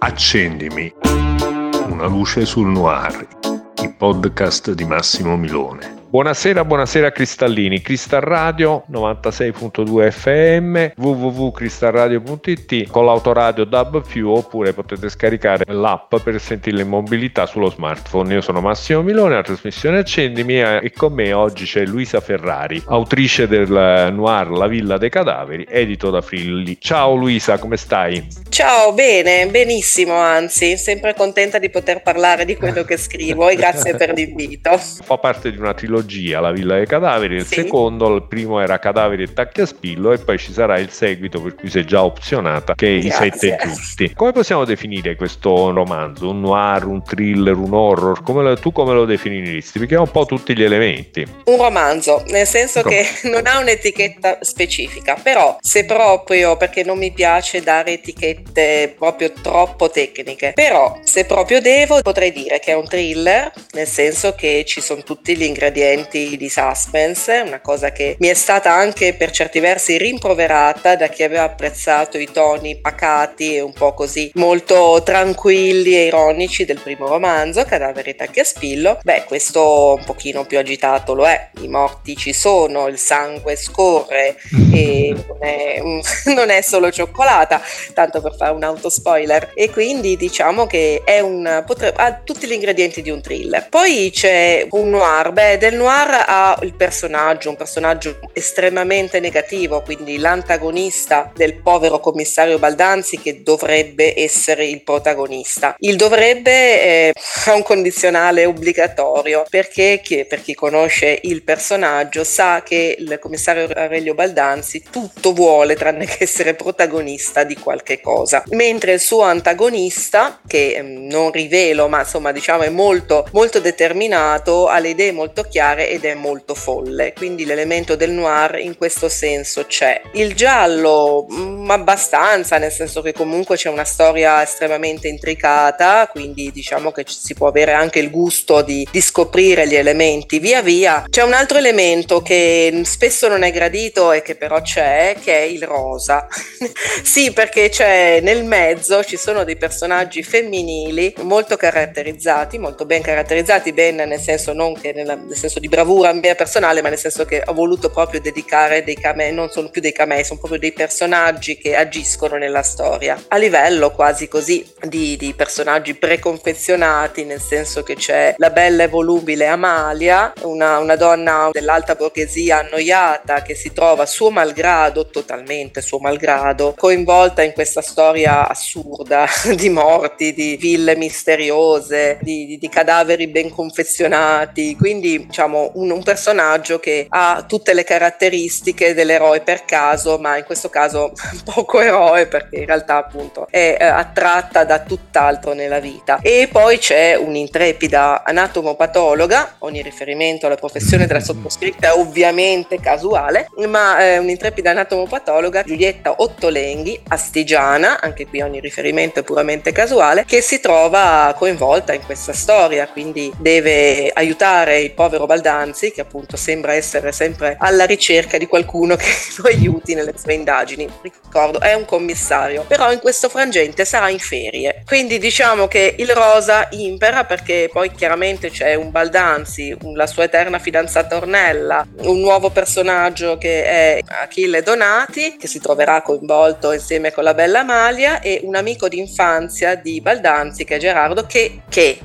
Accendimi. Una luce sul noir. Il podcast di Massimo Milone. Buonasera, buonasera Cristallini, Cristal Radio 96.2 FM, www.cristalradio.it con l'autoradio DAB+, oppure potete scaricare l'app per sentirla in mobilità sullo smartphone. Io sono Massimo Milone, la trasmissione Accendimi e con me oggi c'è Luisa Ferrari, autrice del noir La Villa dei Cadaveri, edito da Frilli. Ciao Luisa, come stai? Ciao, bene, benissimo anzi, sempre contenta di poter parlare di quello che scrivo e grazie per l'invito. Fa parte di una trilogia trilogia La Villa dei Cadaveri, il sì. secondo, il primo era Cadaveri e Tacchi a Spillo e poi ci sarà il seguito per cui sei già opzionata che è Grazie. I Sette Giusti. Come possiamo definire questo romanzo? Un noir, un thriller, un horror? Come lo, tu come lo definiresti? Perché ha un po' tutti gli elementi. Un romanzo, nel senso Com- che non ha un'etichetta specifica, però se proprio, perché non mi piace dare etichette proprio troppo tecniche, però se proprio devo potrei dire che è un thriller, nel senso che ci sono tutti gli ingredienti ingredienti di suspense, una cosa che mi è stata anche per certi versi rimproverata da chi aveva apprezzato i toni pacati e un po' così molto tranquilli e ironici del primo romanzo, Cadaveri tacchi a spillo. Beh, questo un pochino più agitato lo è, i morti ci sono, il sangue scorre e non è, non è solo cioccolata, tanto per fare un autospoiler. E quindi diciamo che è un, potrebbe, ha tutti gli ingredienti di un thriller. Poi c'è un noir, beh, del noir ha il personaggio, un personaggio estremamente negativo, quindi l'antagonista del povero commissario Baldanzi che dovrebbe essere il protagonista. Il dovrebbe eh, ha un condizionale obbligatorio perché chi, per chi conosce il personaggio sa che il commissario Aurelio Baldanzi tutto vuole tranne che essere protagonista di qualche cosa, mentre il suo antagonista, che eh, non rivelo ma insomma diciamo è molto, molto determinato, ha le idee molto chiare, chiare ed è molto folle, quindi l'elemento del noir in questo senso c'è. Il giallo mh, mm, abbastanza, nel senso che comunque c'è una storia estremamente intricata, quindi diciamo che si può avere anche il gusto di, di scoprire gli elementi via via. C'è un altro elemento che spesso non è gradito e che però c'è, che è il rosa. sì, perché c'è nel mezzo ci sono dei personaggi femminili molto caratterizzati, molto ben caratterizzati, ben nel senso non che nella, nel senso senso di bravura mia personale, ma nel senso che ho voluto proprio dedicare dei camei, non sono più dei camei, sono proprio dei personaggi che agiscono nella storia. A livello quasi così di, di personaggi preconfezionati, nel senso che c'è la bella e volubile Amalia, una, una donna dell'alta borghesia annoiata che si trova suo malgrado, totalmente suo malgrado, coinvolta in questa storia assurda di morti, di ville misteriose, di, di, di cadaveri ben confezionati. Quindi diciamo, un, un, personaggio che ha tutte le caratteristiche dell'eroe per caso, ma in questo caso poco eroe perché in realtà appunto è eh, attratta da tutt'altro nella vita. E poi c'è un'intrepida anatomopatologa, ogni riferimento alla professione della sottoscritta è ovviamente casuale, ma eh, un'intrepida anatomopatologa, Giulietta Ottolenghi, astigiana, anche qui ogni riferimento è puramente casuale, che si trova coinvolta in questa storia, quindi deve aiutare il povero Baldanzi, che appunto sembra essere sempre alla ricerca di qualcuno che lo aiuti nelle sue indagini. Ricordo, è un commissario, però in questo frangente sarà in ferie. Quindi diciamo che il rosa impera perché poi chiaramente c'è un Baldanzi, la sua eterna fidanzata Ornella, un nuovo personaggio che è Achille Donati, che si troverà coinvolto insieme con la bella Amalia, e un amico d'infanzia di Baldanzi, che è Gerardo, che, che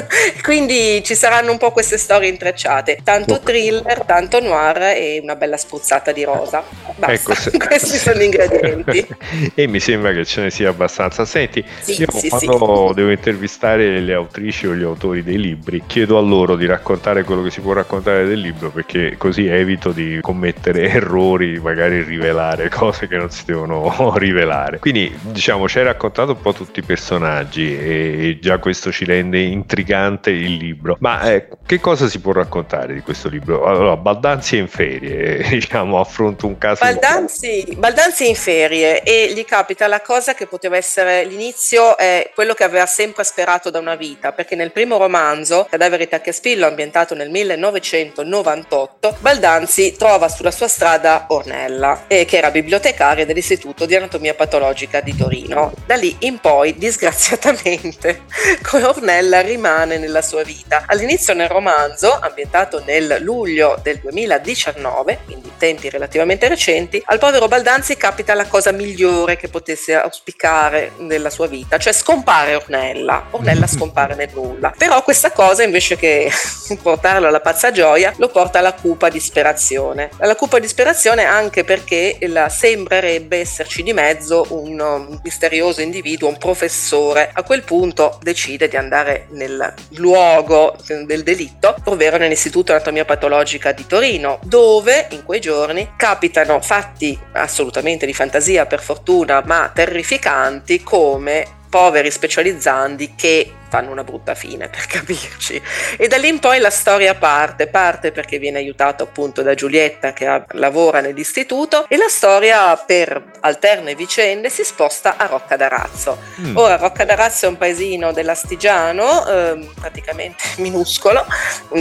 Quindi ci saranno un po' queste storie intrecciate, tanto thriller, tanto noir e una bella spruzzata di rosa. Basta, ecco, se... questi sono gli ingredienti. e mi sembra che ce ne sia abbastanza. Senti, sì, io sì, quando sì. devo intervistare le autrici o gli autori dei libri, chiedo a loro di raccontare quello che si può raccontare del libro perché così evito di commettere errori, magari rivelare cose che non si devono rivelare. Quindi, diciamo, ci hai raccontato un po' tutti i personaggi e già questo ci rende intrigati gigante il libro. Ma eh, che cosa si può raccontare di questo libro? Allora, Baldanzi è in ferie, diciamo, affronta un caso. Baldanzi, Baldanzi è in ferie e gli capita la cosa che poteva essere l'inizio, è quello che aveva sempre sperato da una vita, perché nel primo romanzo, Cadaveri Tacchiaspillo, ambientato nel 1998, Baldanzi trova sulla sua strada Ornella, eh, che era bibliotecaria dell'Istituto di Anatomia Patologica di Torino. Da lì in poi, disgraziatamente, Ornella rimane nella sua vita. All'inizio nel romanzo, ambientato nel luglio del 2019, quindi tempi relativamente recenti, al povero Baldanzi capita la cosa migliore che potesse auspicare nella sua vita, cioè scompare Ornella. Ornella scompare nel nulla. Però questa cosa invece che portarlo alla pazza gioia lo porta alla cupa disperazione. Alla cupa disperazione anche perché la, sembrerebbe esserci di mezzo un, un misterioso individuo, un professore. A quel punto decide di andare nel luogo del delitto, ovvero nell'Istituto Anatomia Patologica di Torino, dove in quei giorni capitano fatti assolutamente di fantasia per fortuna, ma terrificanti come poveri specializzandi che fanno una brutta fine per capirci. E da lì in poi la storia parte, parte perché viene aiutato appunto da Giulietta che lavora nell'istituto e la storia per alterne vicende si sposta a Rocca d'Arazzo. Mm. Ora Rocca d'Arazzo è un paesino dell'Astigiano, eh, praticamente minuscolo,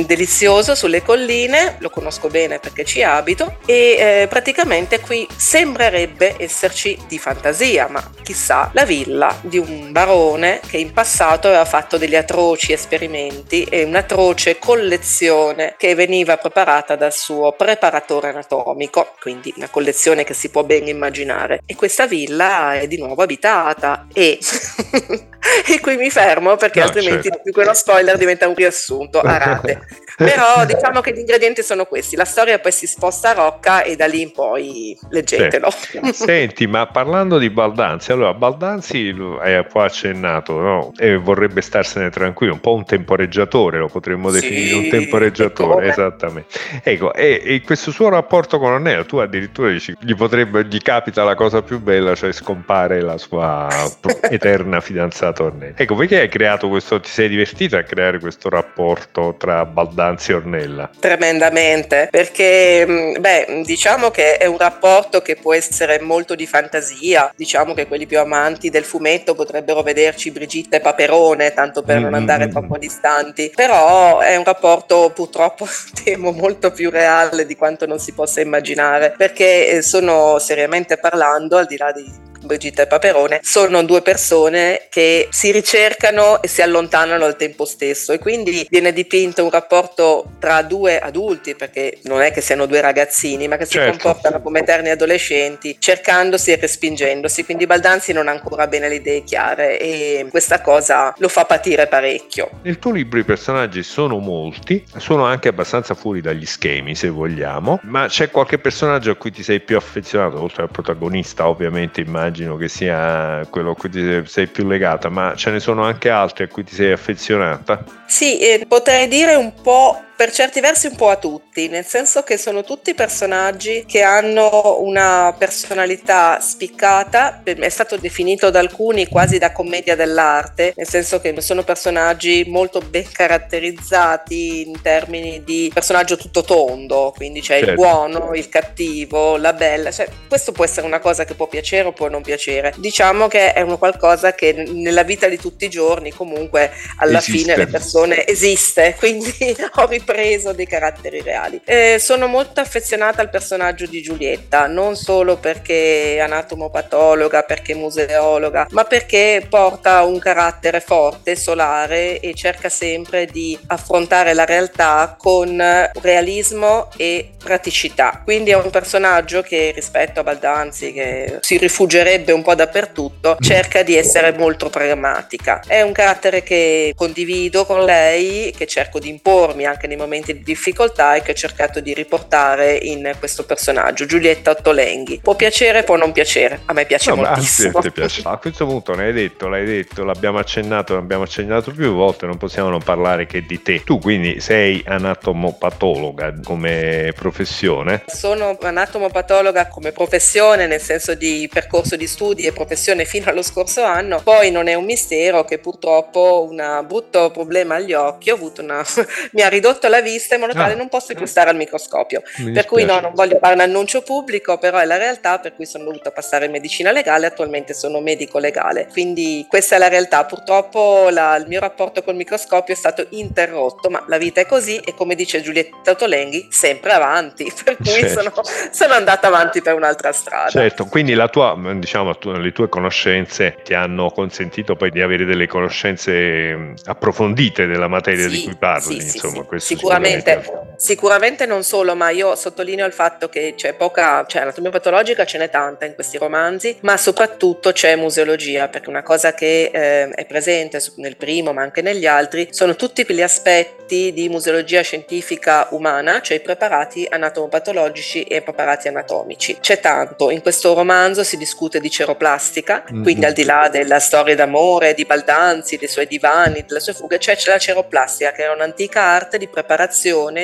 delizioso sulle colline, lo conosco bene perché ci abito e eh, praticamente qui sembrerebbe esserci di fantasia, ma chissà, la villa di un barone che in passato aveva fatto degli atroci esperimenti e un'atroce collezione che veniva preparata dal suo preparatore anatomico, quindi una collezione che si può ben immaginare. E questa villa è di nuovo abitata e... e qui mi fermo perché no, altrimenti certo. uno spoiler diventa un riassunto a rate. Però diciamo che gli ingredienti sono questi, la storia poi si sposta a Rocca e da lì in poi leggetelo. Sì. Senti, ma parlando di Baldanzi, allora Baldanzi è qua accennato no? e vorrebbe starsene tranquillo, un po' un temporeggiatore, lo potremmo definire sì, un temporeggiatore, esattamente. Ecco, e, e, questo suo rapporto con Ornella, tu addirittura dici, gli potrebbe, gli capita la cosa più bella, cioè scompare la sua eterna fidanzata Ornella. Ecco, perché hai creato questo, ti sei divertito a creare questo rapporto tra Baldanzi Danzi Ornella? Tremendamente, perché beh, diciamo che è un rapporto che può essere molto di fantasia, diciamo che quelli più amanti del fumetto potrebbero vederci Brigitte e Paperone, tanto per mm-hmm. non andare mm, mm. troppo distanti, però è un rapporto purtroppo temo molto più reale di quanto non si possa immaginare, perché eh, sono seriamente parlando, al di là di Brigitte e Paperone, sono due persone che si ricercano e si allontanano al tempo stesso e quindi viene dipinto un rapporto tra due adulti, perché non è che siano due ragazzini, ma che si certo. comportano come eterni adolescenti, cercandosi e respingendosi. Quindi Baldanzi non ha ancora bene le idee chiare e questa cosa lo fa patire parecchio. Nel tuo libro i personaggi sono molti, sono anche abbastanza fuori dagli schemi, se vogliamo, ma c'è qualche personaggio a cui ti sei più affezionato, oltre al protagonista, ovviamente immagino immagino che sia quello a cui ti sei più legata, ma ce ne sono anche altri a cui ti sei affezionata? Sì, eh, potrei dire un po' per certi versi un po' a tutti, nel senso che sono tutti personaggi che hanno una personalità spiccata, è stato definito da alcuni quasi da commedia dell'arte, nel senso che sono personaggi molto ben caratterizzati in termini di personaggio tutto tondo, quindi c'è certo. il buono, il cattivo, la bella, cioè, questo può essere una cosa che può piacere o può non piacere. Diciamo che è una qualcosa che nella vita di tutti i giorni comunque alla esiste. fine le persone esiste, quindi ho ripreso dei caratteri reali. Eh, sono molto affezionata al personaggio di Giulietta, non solo perché è anatomopatologa, perché museologa, ma perché porta un carattere forte, solare e cerca sempre di affrontare la realtà con realismo e praticità. Quindi è un personaggio che rispetto a Baldanzi, che si rifuggerebbe un po' dappertutto, cerca di essere molto pragmatica. È un carattere che condivido con lei, che cerco di impormi anche nei nei momenti di difficoltà e che ho cercato di riportare in questo personaggio, Giulietta Ottolenghi. Può piacere, può non piacere, a me piace no, moltissimo. Piace. A questo punto l'hai detto, l'hai detto, l'abbiamo accennato, l'abbiamo accennato più volte, non possiamo non parlare che di te. Tu quindi sei anatomopatologa come professione? Sono anatomopatologa come professione, nel senso di percorso di studi e professione fino allo scorso anno, poi non è un mistero che purtroppo un brutto problema agli occhi ho avuto una mi ha ridotto la vista in modo tale ah. non posso più stare al microscopio. per cui no, non voglio fare un annuncio pubblico, però è la realtà per cui sono dovuta passare in medicina legale, attualmente sono medico legale. Quindi questa è la realtà. Purtroppo la, il mio rapporto col microscopio è stato interrotto, ma la vita è così e come dice Giulietta Tolenghi, sempre avanti, per cui certo. sono, sono, andata avanti per un'altra strada. Certo, quindi la tua, diciamo, le tue conoscenze ti hanno consentito poi di avere delle conoscenze approfondite della materia sì, di cui parli. Sì, insomma, sì, sicuramente, sicuramente, non solo, ma io sottolineo il fatto che c'è poca, cioè anatomia patologica ce n'è tanta in questi romanzi, ma soprattutto c'è museologia, perché una cosa che eh, è presente nel primo ma anche negli altri sono tutti quegli aspetti di museologia scientifica umana, cioè i preparati anatomopatologici e i preparati anatomici. C'è tanto, in questo romanzo si discute di ceroplastica, mm-hmm. quindi al di là della storia d'amore di Baldanzi, dei suoi divani, delle sue fughe, cioè c'è la ceroplastica che era un'antica arte di preparazione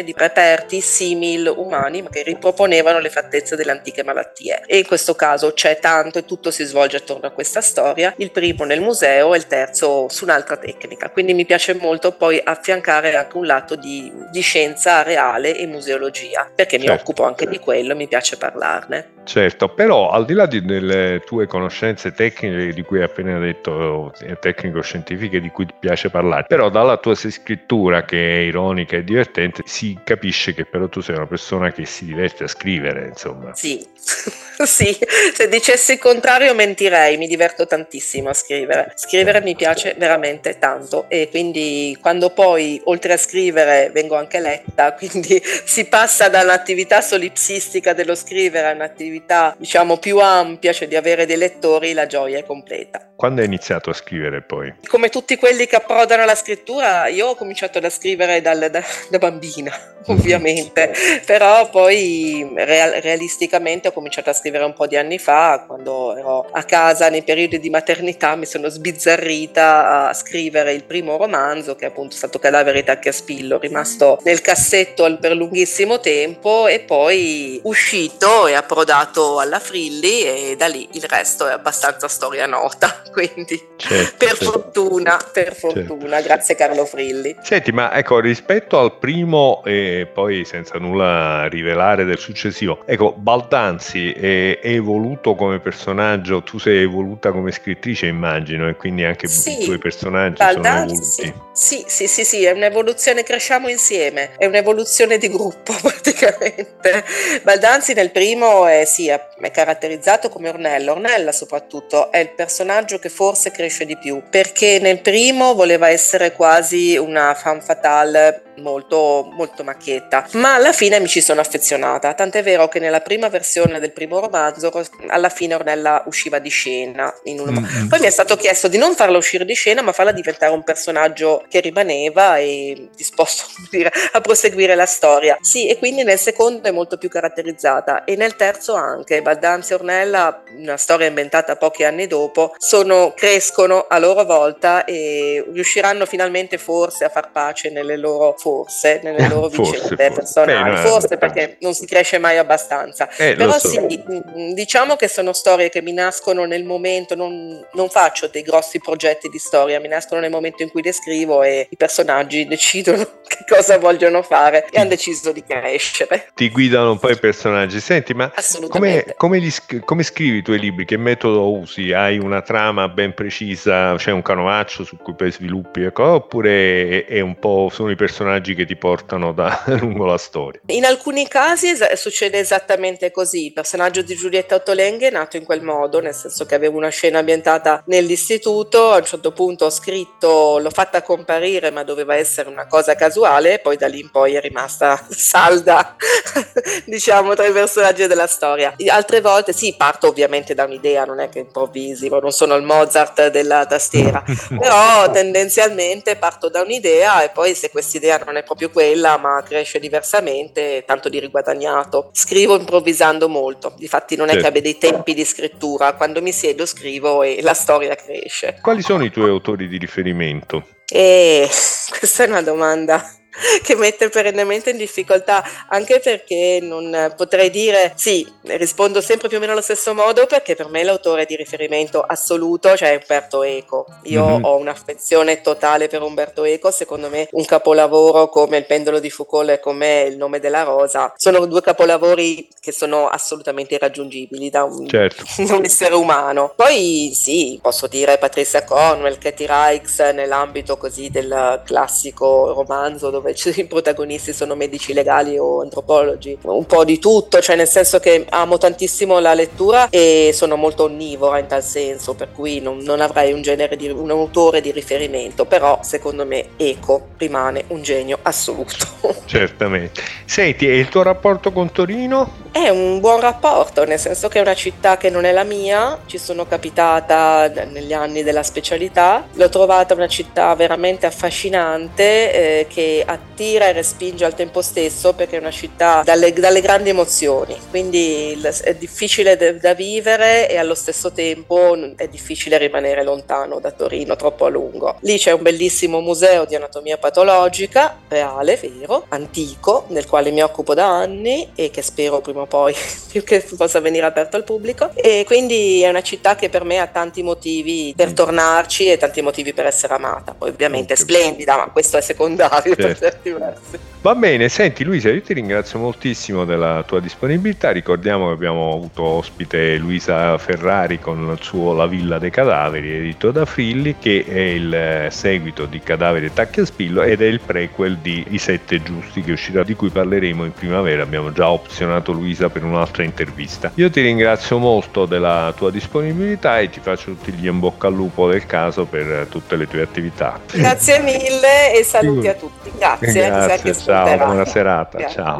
di reperti simil umani ma che riproponevano le fattezze delle antiche malattie. E in questo caso c'è tanto e tutto si svolge attorno a questa storia, il primo nel museo e il terzo su un'altra tecnica. Quindi mi piace molto poi affiancare anche un lato di, di scienza reale e museologia, perché certo. mi occupo anche di quello e mi piace parlarne. Certo, però al di là di, delle tue conoscenze tecniche di cui hai appena detto, eh, tecnico-scientifiche di cui ti piace parlare, però dalla tua scrittura che è ironica e divertente si capisce che però tu sei una persona che si diverte a scrivere, insomma. Sì, sì, se dicessi il contrario mentirei, mi diverto tantissimo a scrivere. Scrivere mi piace veramente tanto e quindi quando poi oltre a scrivere vengo anche letta, quindi si passa dall'attività solipsistica dello scrivere a un'attività un'attività diciamo più ampia, cioè di avere dei lettori, la gioia è completa. Quando hai iniziato a scrivere poi? Come tutti quelli che approdano alla scrittura, io ho cominciato a scrivere dal, da, da, bambina, ovviamente, però poi real, realisticamente ho cominciato a scrivere un po' di anni fa, quando ero a casa nei periodi di maternità, mi sono sbizzarrita a scrivere il primo romanzo, che è appunto stato Cadavere Tacchi a Spillo, rimasto nel cassetto per lunghissimo tempo e poi uscito e approdato alla Frilli e da lì il resto è abbastanza storia nota. quindi certo, per certo. fortuna, per certo. fortuna, certo. grazie Carlo Frilli. Senti, ma ecco, rispetto al primo e poi senza nulla rivelare del successivo, ecco, Baldanzi è, è evoluto come personaggio, tu sei evoluta come scrittrice immagino e quindi anche sì, i tuoi personaggi Baldanzi, sono evoluti. Sì, sì, sì, sì, è un'evoluzione, cresciamo insieme, è un'evoluzione di gruppo praticamente. Baldanzi nel primo è, sì, è caratterizzato come Ornella, Ornella soprattutto è il personaggio che forse cresce di più, perché nel primo voleva essere quasi una femme fatale molto, molto macchietta, ma alla fine mi ci sono affezionata, tant'è vero che nella prima versione del primo romanzo alla fine Ornella usciva di scena, mm-hmm. poi mi è stato chiesto di non farla uscire di scena ma farla diventare un personaggio che rimaneva e disposto dire, a proseguire la storia. Sì, e quindi nel secondo è molto più caratterizzata e nel terzo anche, Baldanzi e Ornella, una storia inventata pochi anni dopo, sono, crescono a loro volta e riusciranno finalmente forse a far pace nelle loro forse, nelle loro forse, vicende forse. personali, Beh, forse perché non si cresce mai abbastanza. Eh, Però so. sì, mm, diciamo che sono storie che mi nascono nel momento, non, non faccio dei grossi progetti di storia, mi nascono nel momento in cui le scrivo e i personaggi decidono che cosa vogliono fare e hanno deciso di crescere. Ti guidano un po' i personaggi. Senti, ma come, come, gli, come scrivi i tuoi libri? Che metodo usi? Hai una trama ben precisa, c'è un canovaccio su cui poi sviluppi, ecco, oppure è, è un po' sono i personaggi che ti portano da, lungo la storia? In alcuni casi es- succede esattamente così. Il personaggio di Giulietta Ottolenghi è nato in quel modo, nel senso che avevo una scena ambientata nell'istituto, a un certo punto ho scritto, l'ho fatta comparire, ma doveva essere una cosa casuale, e poi da lì in poi è rimasta salda, diciamo, tra i personaggi della storia. Altre volte sì, parto ovviamente da un'idea, non è che improvvisi, non sono il Mozart della tastiera, però tendenzialmente parto da un'idea e poi se questa idea non è proprio quella, ma cresce diversamente, tanto di riguadagnato. Scrivo improvvisando molto, difatti non è certo. che abbia dei tempi di scrittura, quando mi siedo scrivo e la storia cresce. Quali sono i tuoi autori di riferimento? E questa è una domanda che mette perennemente in difficoltà, anche perché non potrei dire sì, rispondo sempre più o meno allo stesso modo perché per me l'autore di riferimento assoluto cioè Umberto Eco. Io mm-hmm. ho un'affezione totale per Umberto Eco, secondo me un capolavoro come Il pendolo di Foucault e come Il nome della rosa sono due capolavori che sono assolutamente irraggiungibili da un, certo. un essere umano. Poi sì, posso dire Patricia Cornwell, Katie Reichs nell'ambito così del classico romanzo dove i protagonisti sono medici legali o antropologi, un po' di tutto, cioè nel senso che amo tantissimo la lettura e sono molto onnivora in tal senso, per cui non, non avrei un genere di un autore di riferimento, però secondo me Eco rimane un genio assoluto. Certamente. Senti, e il tuo rapporto con Torino? È un buon rapporto, nel senso che è una città che non è la mia, ci sono capitata negli anni della specialità, l'ho trovata una città veramente affascinante eh, che attira e respinge al tempo stesso perché è una città dalle, dalle grandi emozioni, quindi è difficile da vivere e allo stesso tempo è difficile rimanere lontano da Torino troppo a lungo. Lì c'è un bellissimo museo di anatomia patologica, reale, vero, antico, del quale mi occupo da anni e che spero prima o poi che possa venire aperto al pubblico e quindi è una città che per me ha tanti motivi per tornarci e tanti motivi per essere amata. Poi ovviamente è splendida, ma questo è secondario certo. Certi versi. Va bene, senti Luisa, io ti ringrazio moltissimo della tua disponibilità. Ricordiamo che abbiamo avuto ospite Luisa Ferrari con il suo La Villa dei Cadaveri, edito da Frilli, che è il seguito di Cadaveri e Tacchi a Spillo ed è il prequel di I Sette Giusti che uscirà, di cui parleremo in primavera. Abbiamo già opzionato Luisa per un'altra intervista. Io ti ringrazio molto della tua disponibilità e ti faccio tutti gli in bocca al lupo del caso per tutte le tue attività. Grazie mille e saluti a tutti. Grazie. Grazie ciao, buona serata, Grazie. ciao.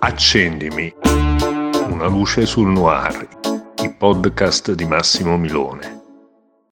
Accendimi una luce sul noir, il podcast di Massimo Milone.